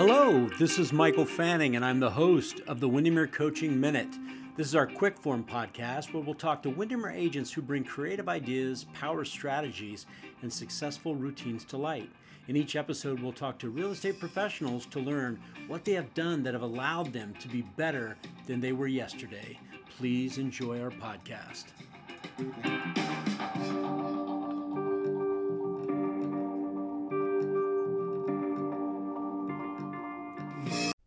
Hello, this is Michael Fanning, and I'm the host of the Windermere Coaching Minute. This is our quick form podcast where we'll talk to Windermere agents who bring creative ideas, power strategies, and successful routines to light. In each episode, we'll talk to real estate professionals to learn what they have done that have allowed them to be better than they were yesterday. Please enjoy our podcast.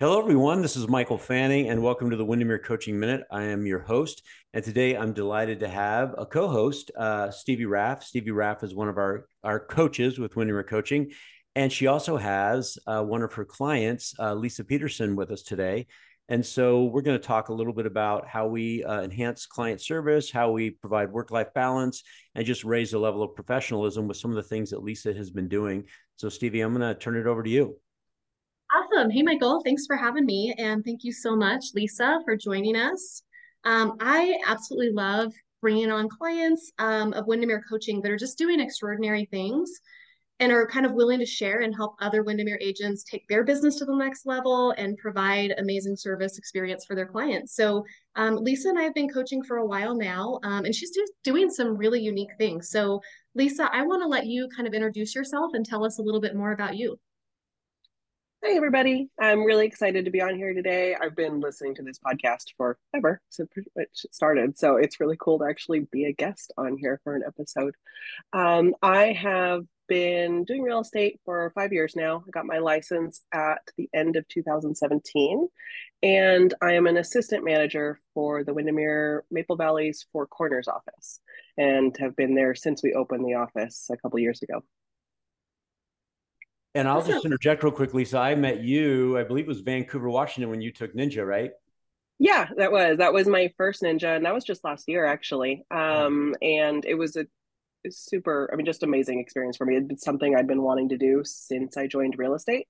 Hello, everyone. This is Michael Fanning, and welcome to the Windermere Coaching Minute. I am your host, and today I'm delighted to have a co-host, uh, Stevie Raff. Stevie Raff is one of our, our coaches with Windermere Coaching, and she also has uh, one of her clients, uh, Lisa Peterson, with us today. And so we're going to talk a little bit about how we uh, enhance client service, how we provide work life balance, and just raise the level of professionalism with some of the things that Lisa has been doing. So, Stevie, I'm going to turn it over to you. Awesome. Hey, Michael, thanks for having me. And thank you so much, Lisa, for joining us. Um, I absolutely love bringing on clients um, of Windermere Coaching that are just doing extraordinary things and are kind of willing to share and help other Windermere agents take their business to the next level and provide amazing service experience for their clients. So, um, Lisa and I have been coaching for a while now, um, and she's just doing some really unique things. So, Lisa, I want to let you kind of introduce yourself and tell us a little bit more about you. Hey, everybody. I'm really excited to be on here today. I've been listening to this podcast forever since it started. So it's really cool to actually be a guest on here for an episode. Um, I have been doing real estate for five years now. I got my license at the end of 2017, and I am an assistant manager for the Windermere Maple Valley's Four Corners office and have been there since we opened the office a couple years ago. And I'll just interject real quickly. So I met you, I believe it was Vancouver, Washington, when you took Ninja, right? Yeah, that was that was my first Ninja, and that was just last year actually. Um, and it was a super, I mean, just amazing experience for me. It's something I'd been wanting to do since I joined real estate.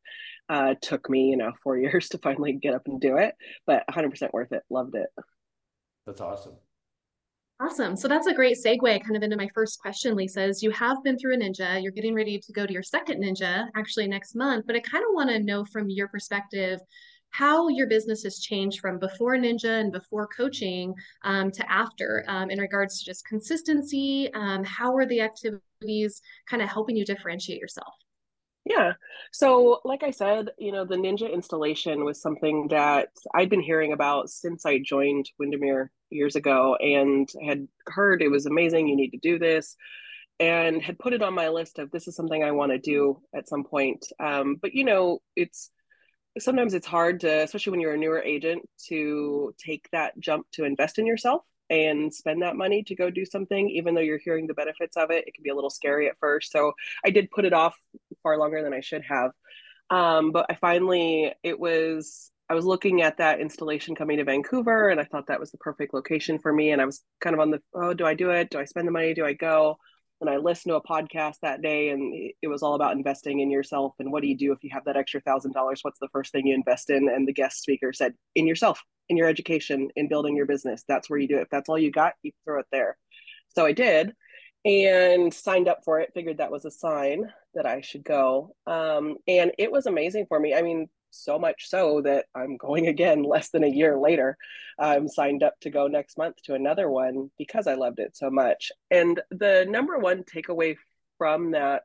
Uh, took me, you know, four years to finally get up and do it, but 100% worth it. Loved it. That's awesome. Awesome. So that's a great segue kind of into my first question, Lisa, is you have been through a ninja, you're getting ready to go to your second ninja actually next month, but I kind of want to know from your perspective how your business has changed from before ninja and before coaching um, to after um, in regards to just consistency. Um, how are the activities kind of helping you differentiate yourself? Yeah. So, like I said, you know, the Ninja installation was something that I'd been hearing about since I joined Windermere years ago and had heard it was amazing. You need to do this and had put it on my list of this is something I want to do at some point. Um, but, you know, it's sometimes it's hard to, especially when you're a newer agent, to take that jump to invest in yourself and spend that money to go do something, even though you're hearing the benefits of it. It can be a little scary at first. So I did put it off far longer than I should have. Um, but I finally, it was, I was looking at that installation coming to Vancouver and I thought that was the perfect location for me. And I was kind of on the, oh, do I do it? Do I spend the money? Do I go? And I listened to a podcast that day and it was all about investing in yourself. And what do you do if you have that extra thousand dollars? What's the first thing you invest in? And the guest speaker said, in yourself, in your education, in building your business. That's where you do it. If that's all you got, you throw it there. So I did and signed up for it, figured that was a sign that I should go. Um, and it was amazing for me. I mean, so much so that I'm going again less than a year later. I'm signed up to go next month to another one because I loved it so much. And the number one takeaway from that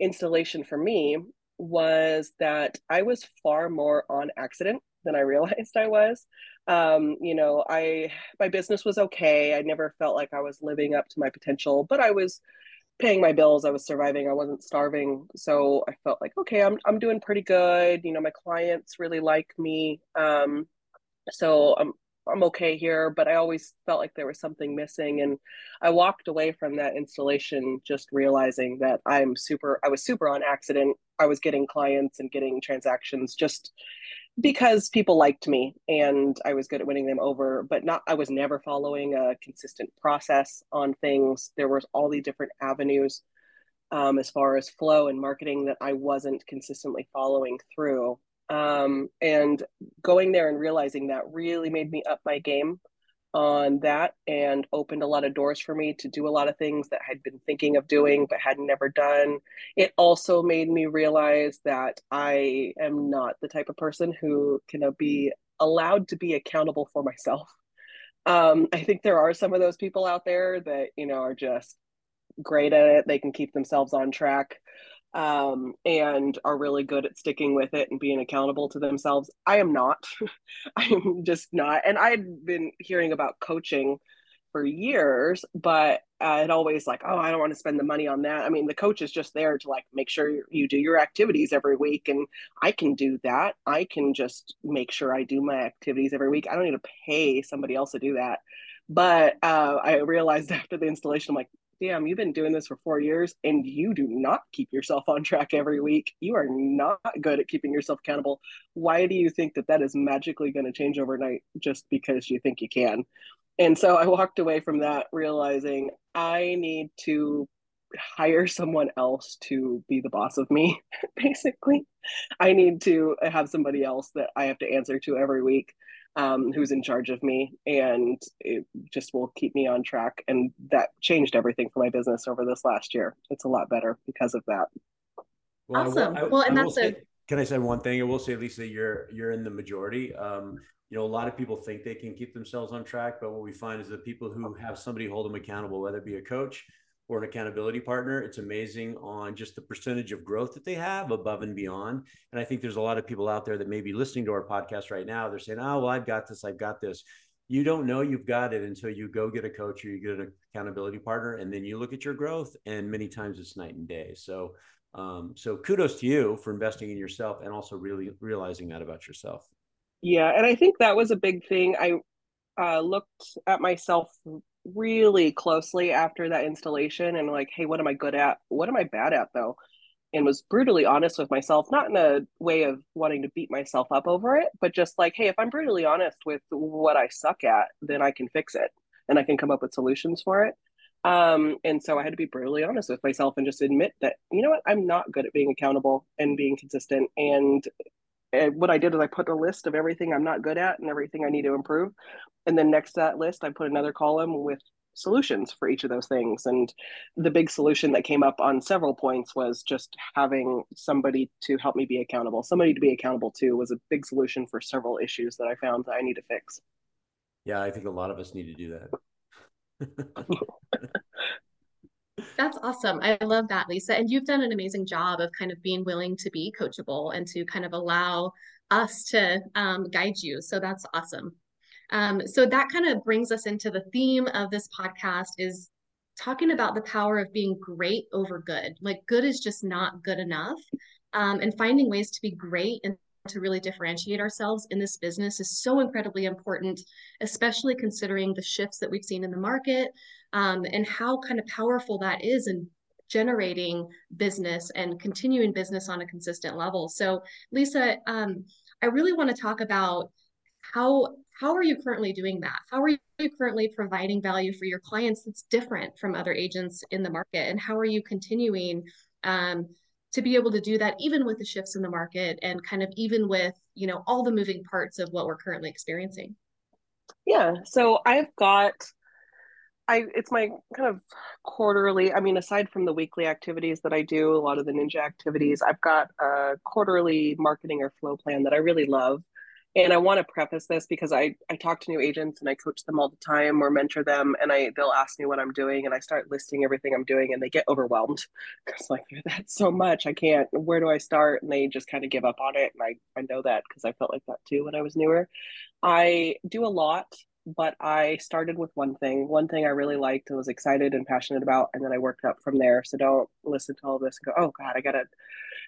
installation for me was that I was far more on accident than I realized I was. Um, you know, I my business was okay. I never felt like I was living up to my potential, but I was paying my bills. I was surviving. I wasn't starving. So I felt like, okay, I'm I'm doing pretty good. You know, my clients really like me. Um, so I'm I'm okay here, but I always felt like there was something missing. And I walked away from that installation just realizing that I'm super, I was super on accident. I was getting clients and getting transactions just because people liked me and I was good at winning them over, but not, I was never following a consistent process on things. There was all these different avenues um, as far as flow and marketing that I wasn't consistently following through. Um, and going there and realizing that really made me up my game on that and opened a lot of doors for me to do a lot of things that I'd been thinking of doing but had never done. It also made me realize that I am not the type of person who can be allowed to be accountable for myself. Um, I think there are some of those people out there that, you know, are just great at it. They can keep themselves on track um, and are really good at sticking with it and being accountable to themselves. I am not. I'm just not. And I had been hearing about coaching for years, but it always like, oh, I don't want to spend the money on that. I mean, the coach is just there to like make sure you do your activities every week, and I can do that. I can just make sure I do my activities every week. I don't need to pay somebody else to do that. But uh, I realized after the installation, I'm like, damn, you've been doing this for four years and you do not keep yourself on track every week. You are not good at keeping yourself accountable. Why do you think that that is magically going to change overnight just because you think you can? And so I walked away from that realizing I need to hire someone else to be the boss of me, basically. I need to have somebody else that I have to answer to every week um, who's in charge of me, and it just will keep me on track. And that changed everything for my business over this last year. It's a lot better because of that. Well, awesome. I, I, well, and that's say, a... Can I say one thing? I will say, Lisa, you're you're in the majority. Um, you know, a lot of people think they can keep themselves on track, but what we find is that people who have somebody hold them accountable, whether it be a coach or an accountability partner, it's amazing on just the percentage of growth that they have above and beyond. And I think there's a lot of people out there that may be listening to our podcast right now. They're saying, oh, well, I've got this, I've got this. You don't know you've got it until you go get a coach or you get an accountability partner, and then you look at your growth. And many times it's night and day. So, um, so kudos to you for investing in yourself and also really realizing that about yourself. Yeah, and I think that was a big thing. I uh, looked at myself really closely after that installation and like, hey, what am I good at? What am I bad at though? And was brutally honest with myself, not in a way of wanting to beat myself up over it, but just like, hey, if I'm brutally honest with what I suck at, then I can fix it and I can come up with solutions for it. Um, and so I had to be brutally honest with myself and just admit that, you know what, I'm not good at being accountable and being consistent. And and what I did is I put a list of everything I'm not good at and everything I need to improve. And then next to that list, I put another column with solutions for each of those things. And the big solution that came up on several points was just having somebody to help me be accountable. Somebody to be accountable to was a big solution for several issues that I found that I need to fix. Yeah, I think a lot of us need to do that. That's awesome. I love that, Lisa. And you've done an amazing job of kind of being willing to be coachable and to kind of allow us to um, guide you. So that's awesome. Um, so that kind of brings us into the theme of this podcast is talking about the power of being great over good. Like good is just not good enough. Um, and finding ways to be great and to really differentiate ourselves in this business is so incredibly important, especially considering the shifts that we've seen in the market um, and how kind of powerful that is in generating business and continuing business on a consistent level. So, Lisa, um, I really want to talk about how how are you currently doing that? How are you currently providing value for your clients that's different from other agents in the market, and how are you continuing um, to be able to do that even with the shifts in the market and kind of even with you know all the moving parts of what we're currently experiencing? Yeah, so I've got I it's my kind of quarterly. I mean, aside from the weekly activities that I do, a lot of the ninja activities, I've got a quarterly marketing or flow plan that I really love. And I want to preface this because I I talk to new agents and I coach them all the time or mentor them, and I they'll ask me what I'm doing, and I start listing everything I'm doing, and they get overwhelmed because like that's so much, I can't. Where do I start? And they just kind of give up on it, and I I know that because I felt like that too when I was newer. I do a lot but I started with one thing, one thing I really liked and was excited and passionate about, and then I worked up from there. So don't listen to all this and go, oh God, I gotta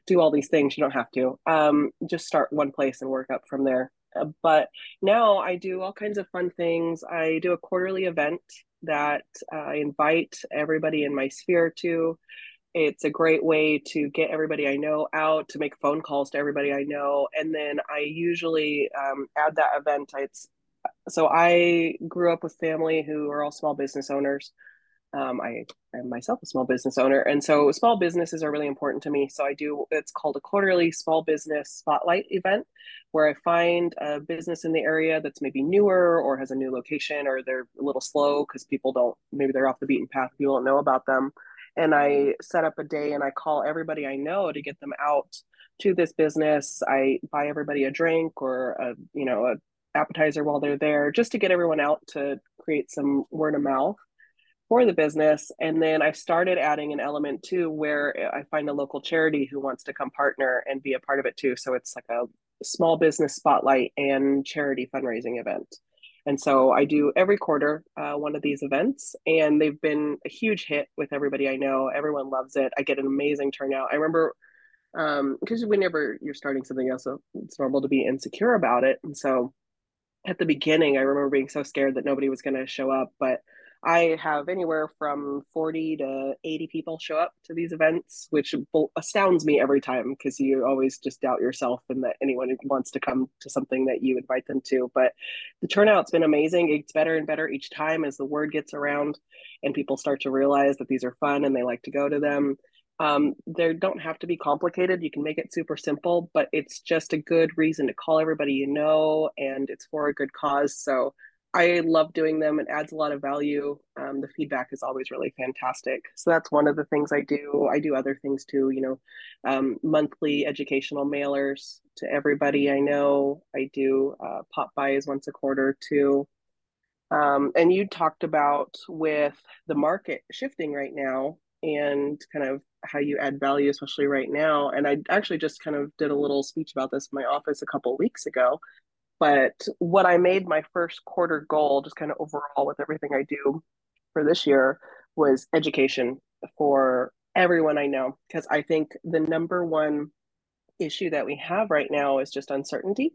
do all these things. You don't have to. Um, just start one place and work up from there. Uh, but now I do all kinds of fun things. I do a quarterly event that I invite everybody in my sphere to. It's a great way to get everybody I know out, to make phone calls to everybody I know. And then I usually um, add that event. It's so I grew up with family who are all small business owners. Um, I am myself a small business owner, and so small businesses are really important to me. So I do it's called a quarterly small business spotlight event, where I find a business in the area that's maybe newer or has a new location, or they're a little slow because people don't maybe they're off the beaten path, people don't know about them, and I set up a day and I call everybody I know to get them out to this business. I buy everybody a drink or a you know a appetizer while they're there, just to get everyone out to create some word of mouth for the business. And then I've started adding an element too where I find a local charity who wants to come partner and be a part of it too. So it's like a small business spotlight and charity fundraising event. And so I do every quarter uh, one of these events, and they've been a huge hit with everybody I know. Everyone loves it. I get an amazing turnout. I remember because um, whenever you're starting something else, it's normal to be insecure about it. And so at the beginning, I remember being so scared that nobody was going to show up, but I have anywhere from 40 to 80 people show up to these events, which astounds me every time because you always just doubt yourself and that anyone wants to come to something that you invite them to. But the turnout's been amazing. It's better and better each time as the word gets around and people start to realize that these are fun and they like to go to them. Um, they don't have to be complicated. You can make it super simple, but it's just a good reason to call everybody you know, and it's for a good cause. So I love doing them. It adds a lot of value. Um, the feedback is always really fantastic. So that's one of the things I do. I do other things too, you know, um, monthly educational mailers to everybody I know. I do uh, pop-bys once a quarter too. Um, and you talked about with the market shifting right now and kind of how you add value, especially right now. And I actually just kind of did a little speech about this in my office a couple weeks ago but what I made my first quarter goal, just kind of overall with everything I do for this year, was education for everyone I know. Because I think the number one issue that we have right now is just uncertainty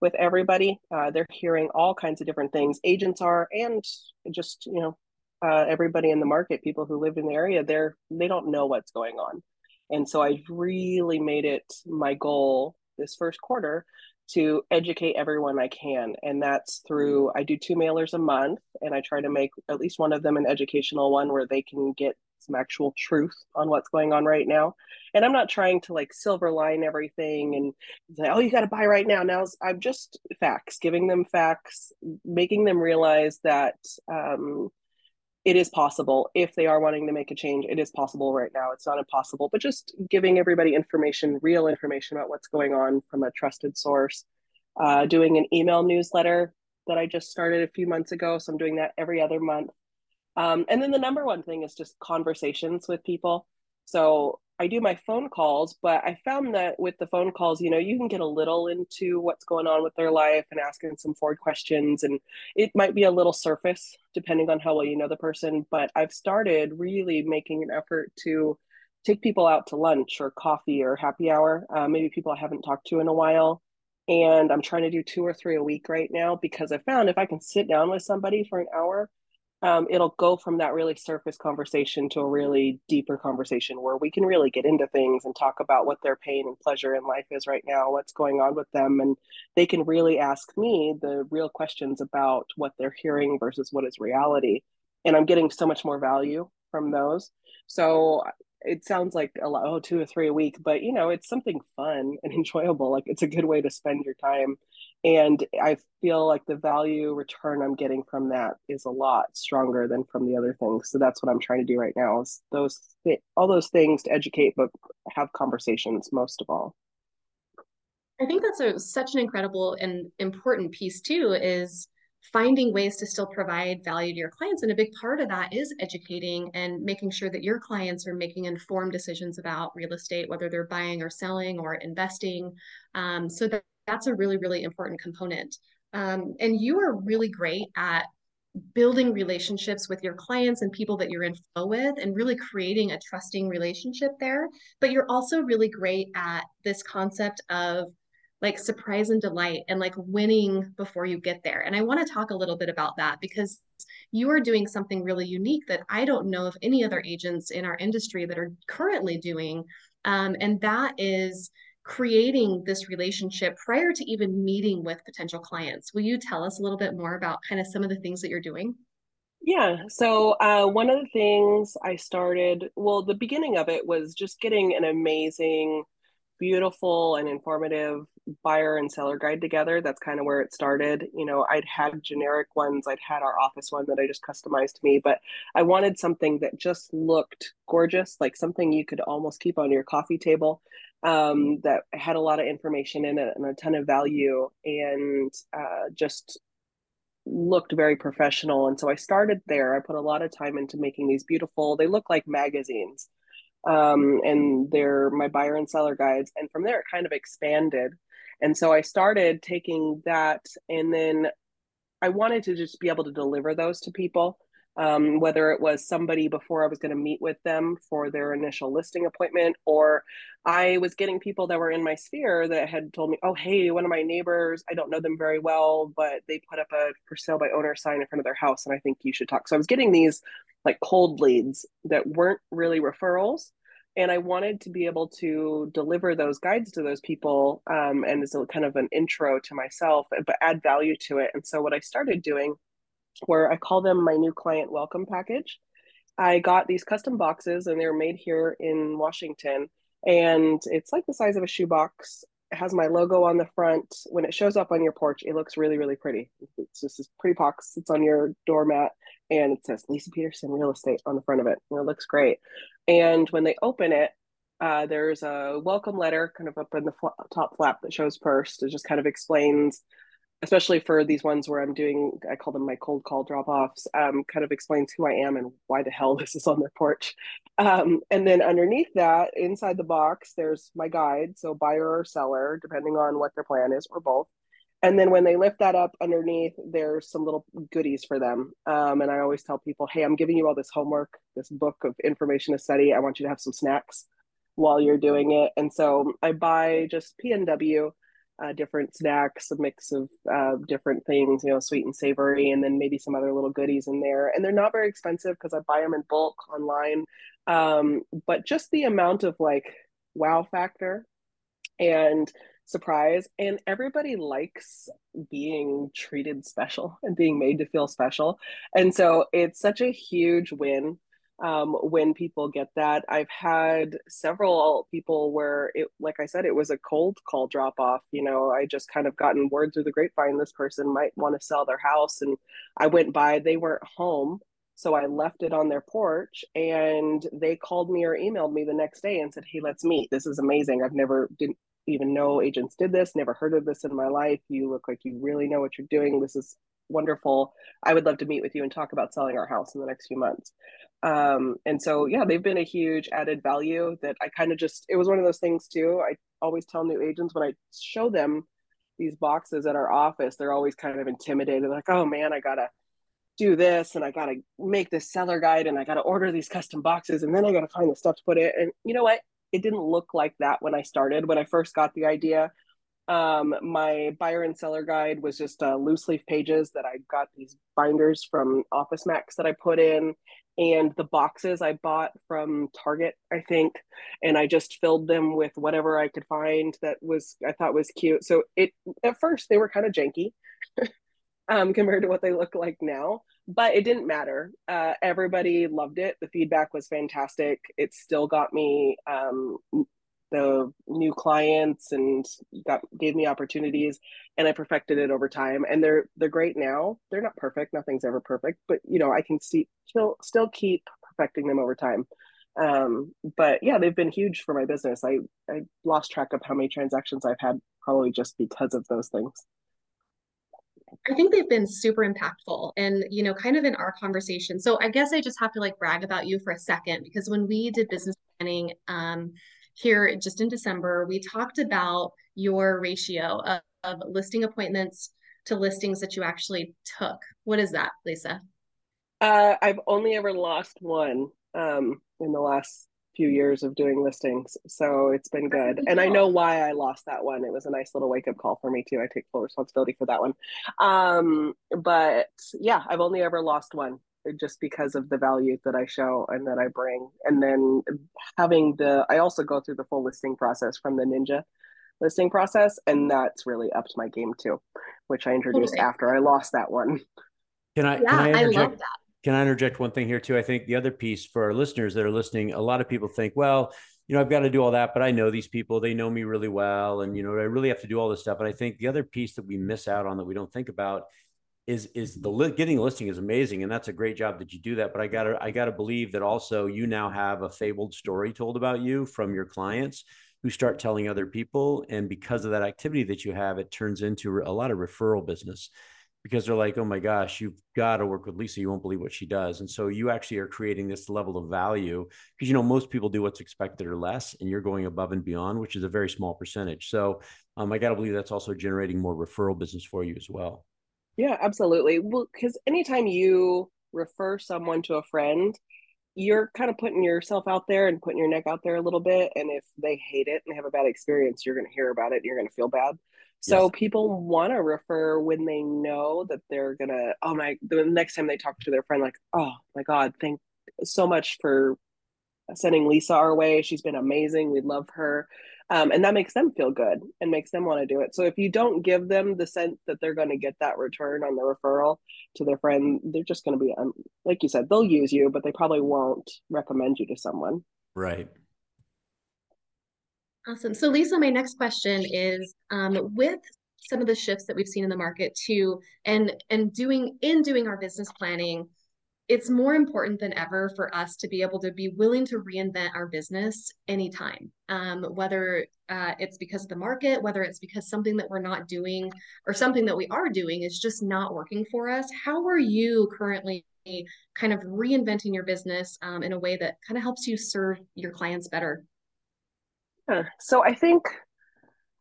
with everybody. Uh, they're hearing all kinds of different things. Agents are, and just you know, uh, everybody in the market, people who live in the area, they're they don't know what's going on, and so I really made it my goal this first quarter to educate everyone I can. And that's through, I do two mailers a month and I try to make at least one of them an educational one where they can get some actual truth on what's going on right now. And I'm not trying to like silver line everything and say, oh, you got to buy right now. Now I'm just facts, giving them facts, making them realize that um, it is possible. If they are wanting to make a change it is possible right now. It's not impossible but just giving everybody information real information about what's going on from a trusted source. Uh, doing an email newsletter that i just started a few months ago so i'm doing that every other month. Um, and then the number one thing is just conversations with people. So I do my phone calls, but I found that with the phone calls, you know, you can get a little into what's going on with their life and asking some forward questions. And it might be a little surface depending on how well you know the person. But I've started really making an effort to take people out to lunch or coffee or happy hour, uh, maybe people I haven't talked to in a while. And I'm trying to do two or three a week right now because I found if I can sit down with somebody for an hour, um, it'll go from that really surface conversation to a really deeper conversation where we can really get into things and talk about what their pain and pleasure in life is right now, what's going on with them. And they can really ask me the real questions about what they're hearing versus what is reality. And I'm getting so much more value from those. So it sounds like a lot, oh, two or three a week, but you know, it's something fun and enjoyable. Like it's a good way to spend your time and i feel like the value return i'm getting from that is a lot stronger than from the other things. So that's what i'm trying to do right now is those all those things to educate but have conversations most of all. I think that's a, such an incredible and important piece too is finding ways to still provide value to your clients. And a big part of that is educating and making sure that your clients are making informed decisions about real estate whether they're buying or selling or investing um, so that that's a really, really important component. Um, and you are really great at building relationships with your clients and people that you're in flow with and really creating a trusting relationship there. But you're also really great at this concept of like surprise and delight and like winning before you get there. And I want to talk a little bit about that because you are doing something really unique that I don't know of any other agents in our industry that are currently doing. Um, and that is creating this relationship prior to even meeting with potential clients. Will you tell us a little bit more about kind of some of the things that you're doing? Yeah. So, uh, one of the things I started, well, the beginning of it was just getting an amazing, beautiful, and informative buyer and seller guide together. That's kind of where it started. You know, I'd had generic ones, I'd had our office one that I just customized to me, but I wanted something that just looked gorgeous, like something you could almost keep on your coffee table um, that had a lot of information in it and a ton of value and uh, just looked very professional. And so I started there. I put a lot of time into making these beautiful, they look like magazines. Um, and they're my buyer and seller guides. And from there, it kind of expanded. And so I started taking that and then I wanted to just be able to deliver those to people um, whether it was somebody before I was going to meet with them for their initial listing appointment, or I was getting people that were in my sphere that had told me, oh, hey, one of my neighbors, I don't know them very well, but they put up a for sale by owner sign in front of their house, and I think you should talk. So I was getting these like cold leads that weren't really referrals. And I wanted to be able to deliver those guides to those people um, and as a kind of an intro to myself, but add value to it. And so what I started doing where I call them my new client welcome package. I got these custom boxes and they're made here in Washington. And it's like the size of a shoebox. It has my logo on the front. When it shows up on your porch, it looks really, really pretty. It's just this pretty box. It's on your doormat and it says Lisa Peterson Real Estate on the front of it. And it looks great. And when they open it, uh, there's a welcome letter kind of up in the fl- top flap that shows first. It just kind of explains especially for these ones where I'm doing, I call them my cold call drop offs, um, kind of explains who I am and why the hell this is on their porch. Um, and then underneath that, inside the box, there's my guide. So buyer or seller, depending on what their plan is, or both. And then when they lift that up underneath, there's some little goodies for them. Um, and I always tell people, hey, I'm giving you all this homework, this book of information to study. I want you to have some snacks while you're doing it. And so I buy just PNW uh, different snacks, a mix of uh, different things, you know, sweet and savory, and then maybe some other little goodies in there. And they're not very expensive because I buy them in bulk online. Um, but just the amount of like wow factor and surprise, and everybody likes being treated special and being made to feel special. And so it's such a huge win um, when people get that. I've had several people where it, like I said, it was a cold call drop off. You know, I just kind of gotten word through the grapevine this person might want to sell their house, and I went by, they weren't home. So I left it on their porch and they called me or emailed me the next day and said, Hey, let's meet. This is amazing. I've never didn't even know agents did this, never heard of this in my life. You look like you really know what you're doing. This is wonderful. I would love to meet with you and talk about selling our house in the next few months. Um, and so, yeah, they've been a huge added value that I kind of just, it was one of those things too. I always tell new agents when I show them these boxes at our office, they're always kind of intimidated. Like, oh man, I gotta do this and I gotta make this seller guide and I gotta order these custom boxes and then I gotta find the stuff to put it. And you know what? It didn't look like that when I started. When I first got the idea, um, my buyer and seller guide was just uh, loose leaf pages that I got these binders from Office Max that I put in, and the boxes I bought from Target, I think, and I just filled them with whatever I could find that was I thought was cute. So it at first they were kind of janky um, compared to what they look like now, but it didn't matter. Uh, everybody loved it. The feedback was fantastic. It still got me um, the new clients and got gave me opportunities and I perfected it over time and they're they're great now. They're not perfect, nothing's ever perfect, but you know, I can see still still keep perfecting them over time. Um, but yeah, they've been huge for my business. I I lost track of how many transactions I've had probably just because of those things. I think they've been super impactful and, you know, kind of in our conversation. So I guess I just have to like brag about you for a second because when we did business planning, um, here just in December, we talked about your ratio of, of listing appointments to listings that you actually took. What is that, Lisa? Uh, I've only ever lost one um, in the last few years of doing listings. So it's been good. And I know why I lost that one. It was a nice little wake up call for me too. I take full responsibility for that one. Um, but yeah, I've only ever lost one just because of the value that I show and that I bring. And then having the, I also go through the full listing process from the Ninja listing process, and that's really upped my game too, which I introduced okay. after I lost that one. Can I? Yeah, can I, I love that. Can I interject one thing here too? I think the other piece for our listeners that are listening, a lot of people think, well, you know, I've got to do all that, but I know these people, they know me really well. And, you know, I really have to do all this stuff. And I think the other piece that we miss out on that we don't think about is is the li- getting a listing is amazing and that's a great job that you do that but i gotta i gotta believe that also you now have a fabled story told about you from your clients who start telling other people and because of that activity that you have it turns into a lot of referral business because they're like oh my gosh you've got to work with lisa you won't believe what she does and so you actually are creating this level of value because you know most people do what's expected or less and you're going above and beyond which is a very small percentage so um, i got to believe that's also generating more referral business for you as well yeah, absolutely. Well, because anytime you refer someone to a friend, you're kind of putting yourself out there and putting your neck out there a little bit. And if they hate it and have a bad experience, you're going to hear about it and you're going to feel bad. So yes. people want to refer when they know that they're going to, oh my, the next time they talk to their friend, like, oh my God, thank so much for sending Lisa our way. She's been amazing. We love her um, and that makes them feel good and makes them want to do it. So if you don't give them the sense that they're going to get that return on the referral to their friend they're just going to be um, like you said they'll use you but they probably won't recommend you to someone. Right. Awesome. So lisa my next question is um, with some of the shifts that we've seen in the market too and and doing in doing our business planning it's more important than ever for us to be able to be willing to reinvent our business anytime, um, whether uh, it's because of the market, whether it's because something that we're not doing or something that we are doing is just not working for us. How are you currently kind of reinventing your business um, in a way that kind of helps you serve your clients better? Yeah. So I think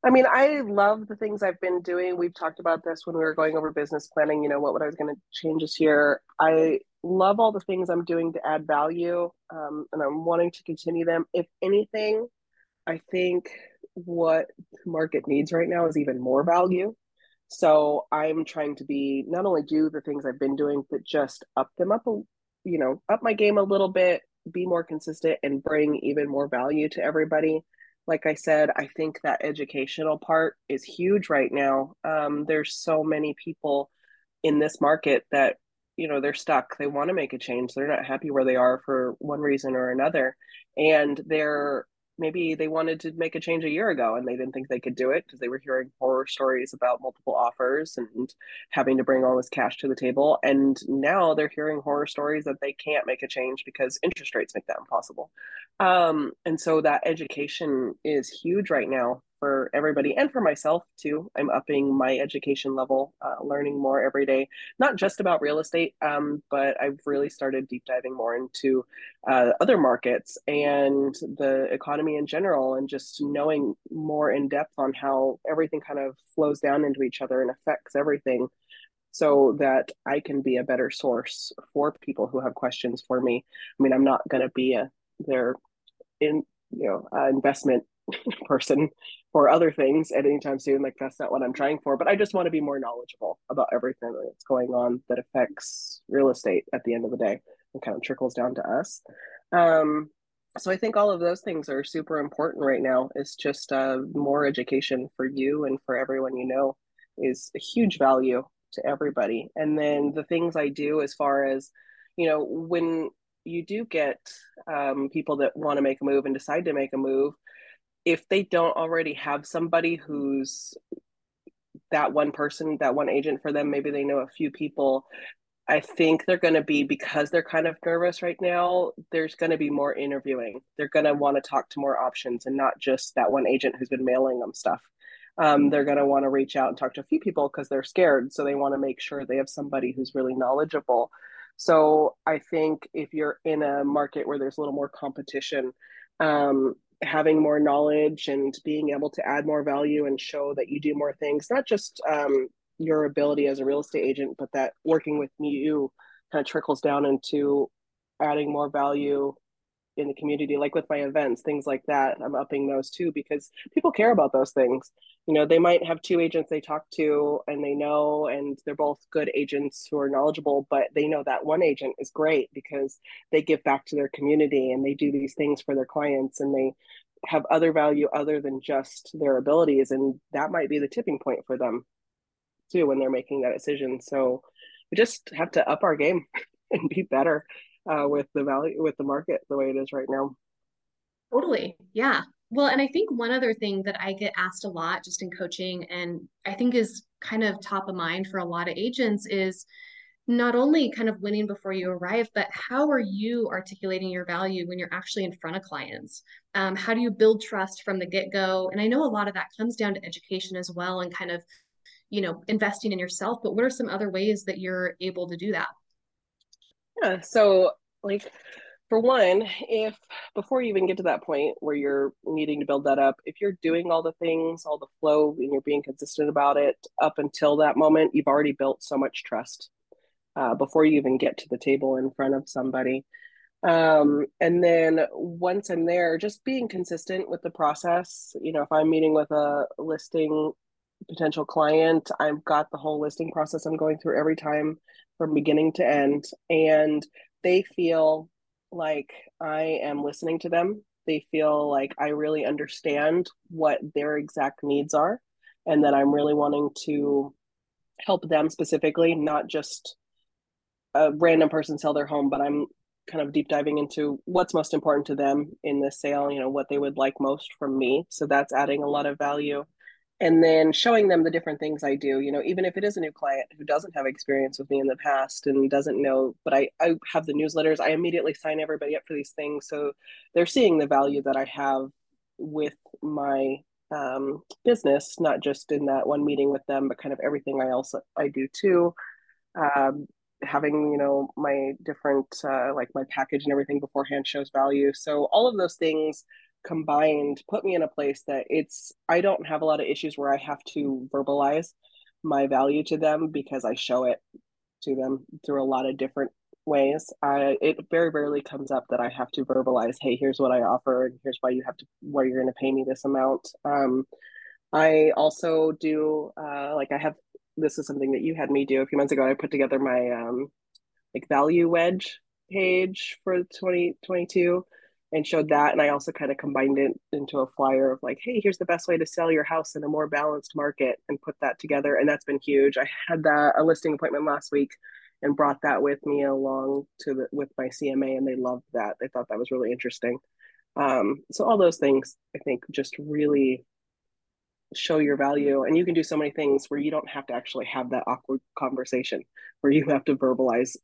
I mean, I love the things I've been doing. We've talked about this when we were going over business planning, you know, what, what I was going to change this year. I love all the things I'm doing to add value, um, and I'm wanting to continue them. If anything, I think what the market needs right now is even more value. So I'm trying to be not only do the things I've been doing, but just up them up, a, you know, up my game a little bit, be more consistent, and bring even more value to everybody like I said, I think that educational part is huge right now. Um, there's so many people in this market that, you know, they're stuck. They want to make a change. They're not happy where they are for one reason or another. And they're maybe they wanted to make a change a year ago and they didn't think they could do it because they were hearing horror stories about multiple offers and having to bring all this cash to the table. And now they're hearing horror stories that they can't make a change because interest rates make that impossible. Um, and so that education is huge right now for everybody and for myself too. I'm upping my education level, uh, learning more every day, not just about real estate, um, but I've really started deep diving more into uh, other markets and the economy in general, and just knowing more in depth on how everything kind of flows down into each other and affects everything. So that I can be a better source for people who have questions for me. I mean, I'm not going to be a their in you know uh, investment person for other things at any time soon. Like that's not what I'm trying for. But I just want to be more knowledgeable about everything that's going on that affects real estate at the end of the day and kind of trickles down to us. Um, so I think all of those things are super important right now. It's just uh, more education for you and for everyone you know is a huge value to everybody. And then the things I do as far as, you know, when you do get um, people that want to make a move and decide to make a move, if they don't already have somebody who's that one person, that one agent for them, maybe they know a few people. I think they're going to be because they're kind of nervous right now. There's going to be more interviewing. They're going to want to talk to more options and not just that one agent who's been mailing them stuff. Um, they're going to want to reach out and talk to a few people because they're scared. So they want to make sure they have somebody who's really knowledgeable. So I think if you're in a market where there's a little more competition, um, having more knowledge and being able to add more value and show that you do more things, not just um, your ability as a real estate agent, but that working with me, you kind of trickles down into adding more value in the community, like with my events, things like that. I'm upping those too because people care about those things. You know, they might have two agents they talk to and they know, and they're both good agents who are knowledgeable, but they know that one agent is great because they give back to their community and they do these things for their clients and they have other value other than just their abilities. And that might be the tipping point for them too when they're making that decision. So we just have to up our game and be better uh, with the value with the market the way it is right now. Totally. Yeah. Well, and I think one other thing that I get asked a lot just in coaching, and I think is kind of top of mind for a lot of agents, is not only kind of winning before you arrive, but how are you articulating your value when you're actually in front of clients? Um, how do you build trust from the get go? And I know a lot of that comes down to education as well and kind of, you know, investing in yourself. But what are some other ways that you're able to do that? Yeah. So, like, for one, if before you even get to that point where you're needing to build that up, if you're doing all the things, all the flow, and you're being consistent about it up until that moment, you've already built so much trust uh, before you even get to the table in front of somebody. Um, and then once I'm there, just being consistent with the process. You know, if I'm meeting with a listing potential client, I've got the whole listing process I'm going through every time from beginning to end. And they feel like I am listening to them. They feel like I really understand what their exact needs are and that I'm really wanting to help them specifically, not just a random person sell their home, but I'm kind of deep diving into what's most important to them in this sale, you know, what they would like most from me. So that's adding a lot of value. And then showing them the different things I do, you know, even if it is a new client who doesn't have experience with me in the past and doesn't know, but I, I have the newsletters, I immediately sign everybody up for these things. So they're seeing the value that I have with my um, business, not just in that one meeting with them, but kind of everything I also I do too. Um, having you know my different uh, like my package and everything beforehand shows value so all of those things combined put me in a place that it's i don't have a lot of issues where i have to verbalize my value to them because i show it to them through a lot of different ways. I it very rarely comes up that i have to verbalize hey here's what i offer and here's why you have to why you're to pay me this amount. Um i also do uh like i have this is something that you had me do a few months ago. I put together my um, like value wedge page for 2022 and showed that. And I also kind of combined it into a flyer of like, hey, here's the best way to sell your house in a more balanced market and put that together. And that's been huge. I had that a listing appointment last week and brought that with me along to the with my CMA and they loved that. They thought that was really interesting. Um, so all those things I think just really show your value and you can do so many things where you don't have to actually have that awkward conversation where you have to verbalize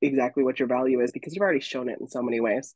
exactly what your value is because you've already shown it in so many ways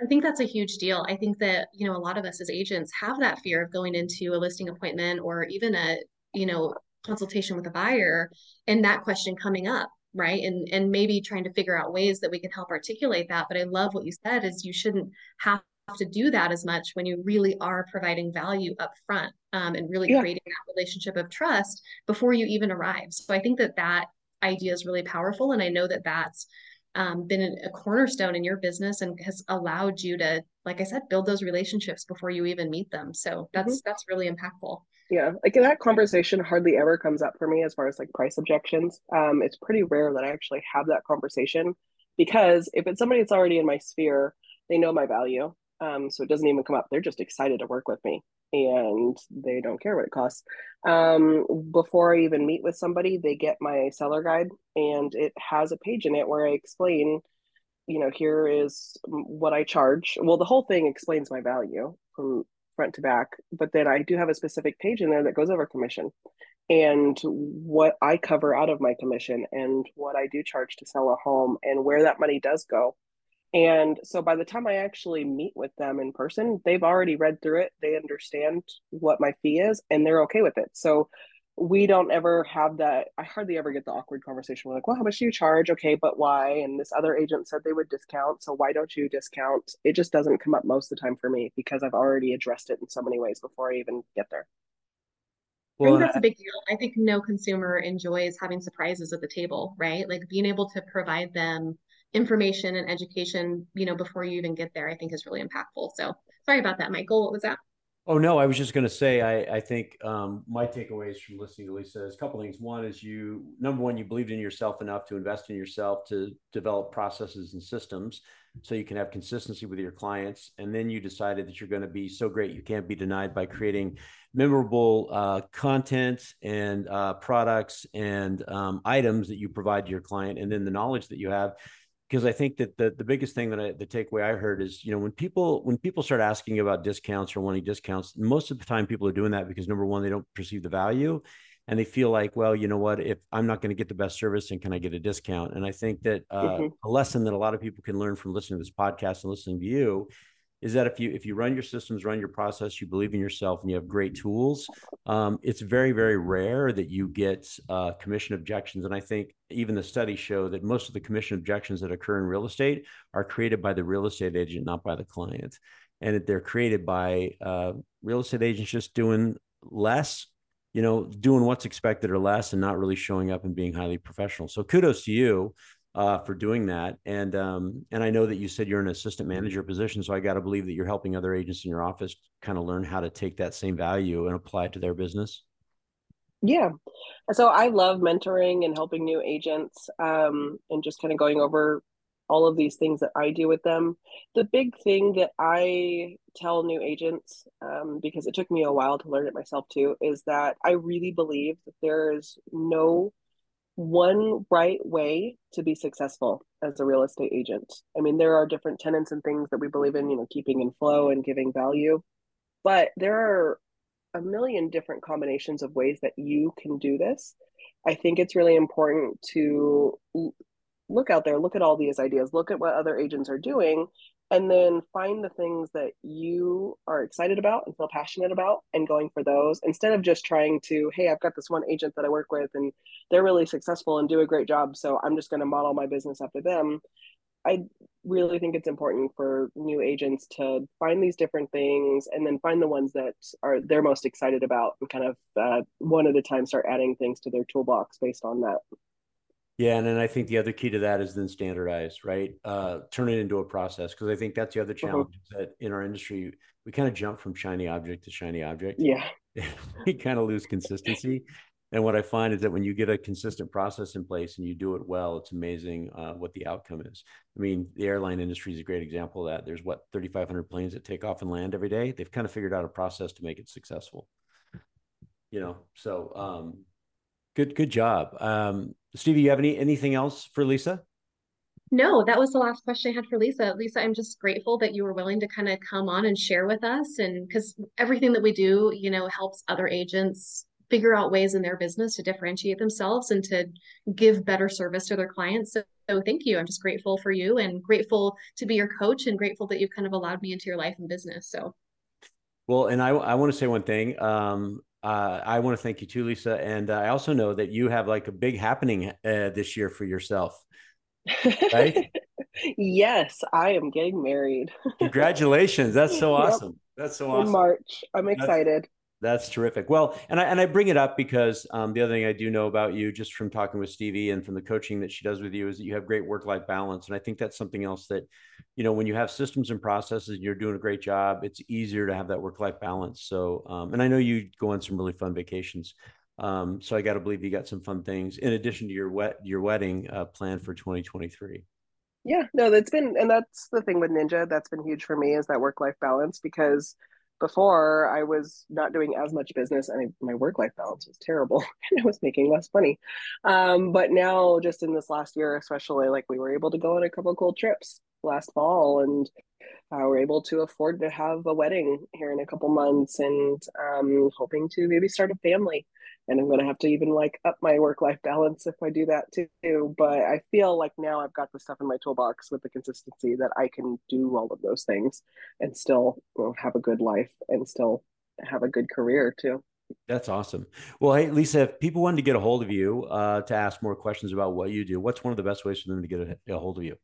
I think that's a huge deal. I think that, you know, a lot of us as agents have that fear of going into a listing appointment or even a, you know, consultation with a buyer and that question coming up, right? And and maybe trying to figure out ways that we can help articulate that. But I love what you said is you shouldn't have to do that as much when you really are providing value up front um, and really yeah. creating that relationship of trust before you even arrive. So I think that that idea is really powerful. And I know that that's um, been a cornerstone in your business and has allowed you to, like I said, build those relationships before you even meet them. So that's mm-hmm. that's really impactful. Yeah, like that conversation hardly ever comes up for me as far as like price objections. Um, it's pretty rare that I actually have that conversation because if it's somebody that's already in my sphere, they know my value um, so it doesn't even come up. They're just excited to work with me and they don't care what it costs. Um, before I even meet with somebody, they get my seller guide and it has a page in it where I explain, you know, here is what I charge. Well, the whole thing explains my value from front to back, but then I do have a specific page in there that goes over commission and what I cover out of my commission and what I do charge to sell a home and where that money does go and so by the time I actually meet with them in person, they've already read through it. They understand what my fee is and they're okay with it. So we don't ever have that. I hardly ever get the awkward conversation. We're like, well, how much do you charge? Okay, but why? And this other agent said they would discount. So why don't you discount? It just doesn't come up most of the time for me because I've already addressed it in so many ways before I even get there. Well, I think that's a big deal. I think no consumer enjoys having surprises at the table, right? Like being able to provide them information and education, you know, before you even get there, I think is really impactful. So sorry about that, Michael. What was that? Oh no, I was just going to say I, I think um, my takeaways from listening to Lisa is a couple things. One is you number one you believed in yourself enough to invest in yourself to develop processes and systems so you can have consistency with your clients, and then you decided that you're going to be so great you can't be denied by creating memorable uh, content and uh, products and um, items that you provide to your client, and then the knowledge that you have because I think that the the biggest thing that I, the takeaway I heard is you know when people when people start asking about discounts or wanting discounts, most of the time people are doing that because number one they don't perceive the value, and they feel like well you know what if I'm not going to get the best service then can I get a discount? And I think that uh, mm-hmm. a lesson that a lot of people can learn from listening to this podcast and listening to you is that if you if you run your systems, run your process, you believe in yourself, and you have great tools, um, it's very very rare that you get uh, commission objections. And I think even the studies show that most of the commission objections that occur in real estate are created by the real estate agent, not by the client, and that they're created by uh, real estate agents just doing less. You know, doing what's expected or less, and not really showing up and being highly professional. So, kudos to you uh, for doing that. And um, and I know that you said you're an assistant manager position, so I got to believe that you're helping other agents in your office kind of learn how to take that same value and apply it to their business. Yeah, so I love mentoring and helping new agents, um, and just kind of going over all of these things that I do with them. The big thing that I tell new agents, um, because it took me a while to learn it myself too, is that I really believe that there is no one right way to be successful as a real estate agent. I mean, there are different tenants and things that we believe in, you know, keeping in flow and giving value, but there are a million different combinations of ways that you can do this. I think it's really important to look out there, look at all these ideas, look at what other agents are doing, and then find the things that you are excited about and feel passionate about and going for those instead of just trying to hey i've got this one agent that i work with and they're really successful and do a great job so i'm just going to model my business after them. I really think it's important for new agents to find these different things and then find the ones that are they're most excited about and kind of uh, one at a time start adding things to their toolbox based on that yeah, and then I think the other key to that is then standardize, right? Uh, turn it into a process because I think that's the other uh-huh. challenge uh-huh. that in our industry we kind of jump from shiny object to shiny object. Yeah, we kind of lose consistency. And what I find is that when you get a consistent process in place and you do it well, it's amazing uh, what the outcome is. I mean, the airline industry is a great example of that. There's what 3,500 planes that take off and land every day. They've kind of figured out a process to make it successful. You know, so um, good, good job. Um, Stevie, you have any anything else for Lisa? No, that was the last question I had for Lisa. Lisa, I'm just grateful that you were willing to kind of come on and share with us. And because everything that we do, you know, helps other agents figure out ways in their business to differentiate themselves and to give better service to their clients. So, so thank you. I'm just grateful for you and grateful to be your coach and grateful that you've kind of allowed me into your life and business. So, well, and I, I want to say one thing. Um, uh, I want to thank you too, Lisa. And uh, I also know that you have like a big happening uh, this year for yourself, right? yes, I am getting married. Congratulations. That's so awesome. Yep. That's so awesome. In March. I'm excited. That's, that's terrific. Well, and I and I bring it up because um, the other thing I do know about you, just from talking with Stevie and from the coaching that she does with you, is that you have great work life balance, and I think that's something else that, you know, when you have systems and processes, and you're doing a great job. It's easier to have that work life balance. So, um, and I know you go on some really fun vacations. Um, so I got to believe you got some fun things in addition to your wet your wedding uh, planned for 2023. Yeah, no, that's been, and that's the thing with Ninja. That's been huge for me is that work life balance because before I was not doing as much business and I, my work life balance was terrible and I was making less money. Um, but now, just in this last year, especially, like we were able to go on a couple cool trips last fall and uh, we're able to afford to have a wedding here in a couple months and um, hoping to maybe start a family and I'm going to have to even like up my work life balance if I do that too. But I feel like now I've got the stuff in my toolbox with the consistency that I can do all of those things and still have a good life and still have a good career too. That's awesome. Well, hey, Lisa, if people wanted to get a hold of you uh, to ask more questions about what you do, what's one of the best ways for them to get a, a hold of you?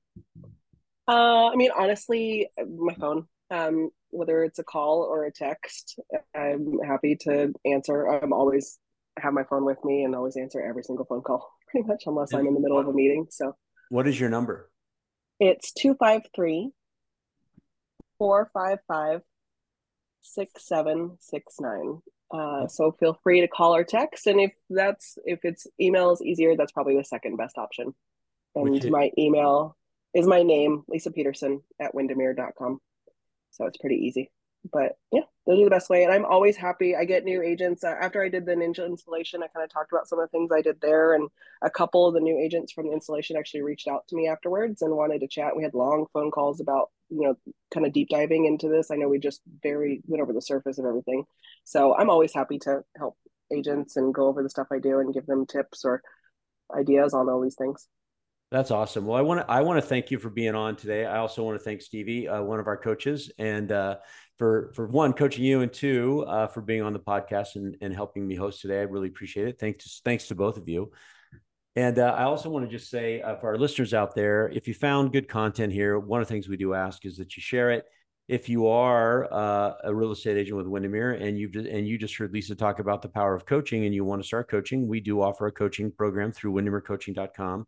Uh, I mean, honestly, my phone. Um, whether it's a call or a text, I'm happy to answer. I'm always have my phone with me and always answer every single phone call pretty much unless I'm in the middle of a meeting. So what is your number? It's 253 455 6769. Uh, so feel free to call or text. And if that's if it's email is easier, that's probably the second best option. And my email is my name, Lisa Peterson at windermere.com. So it's pretty easy. But yeah, those are the best way. And I'm always happy. I get new agents. Uh, after I did the Ninja installation, I kind of talked about some of the things I did there. And a couple of the new agents from the installation actually reached out to me afterwards and wanted to chat. We had long phone calls about, you know, kind of deep diving into this. I know we just very went over the surface of everything. So I'm always happy to help agents and go over the stuff I do and give them tips or ideas on all these things. That's awesome. Well, I want to I want to thank you for being on today. I also want to thank Stevie, uh, one of our coaches, and uh, for for one coaching you, and two uh, for being on the podcast and, and helping me host today. I really appreciate it. Thanks thanks to both of you. And uh, I also want to just say uh, for our listeners out there, if you found good content here, one of the things we do ask is that you share it. If you are uh, a real estate agent with Windermere and you and you just heard Lisa talk about the power of coaching and you want to start coaching, we do offer a coaching program through windermerecoaching.com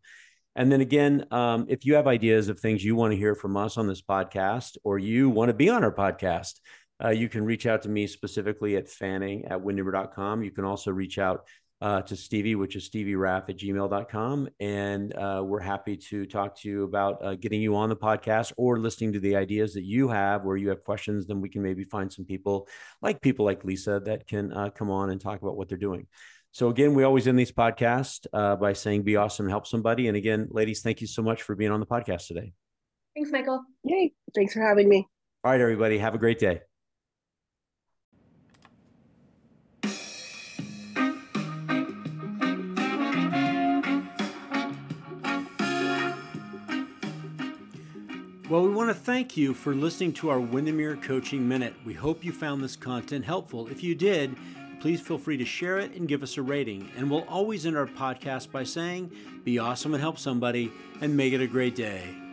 and then again, um, if you have ideas of things you want to hear from us on this podcast, or you want to be on our podcast, uh, you can reach out to me specifically at fanning at windermere.com. You can also reach out uh, to Stevie, which is stevieraff at gmail.com. And uh, we're happy to talk to you about uh, getting you on the podcast or listening to the ideas that you have where you have questions. Then we can maybe find some people like people like Lisa that can uh, come on and talk about what they're doing. So again, we always end these podcasts uh, by saying "Be awesome, help somebody." And again, ladies, thank you so much for being on the podcast today. Thanks, Michael. Yay! Thanks for having me. All right, everybody, have a great day. Well, we want to thank you for listening to our Windermere Coaching Minute. We hope you found this content helpful. If you did, please feel free to share it and give us a rating. And we'll always end our podcast by saying, be awesome and help somebody, and make it a great day.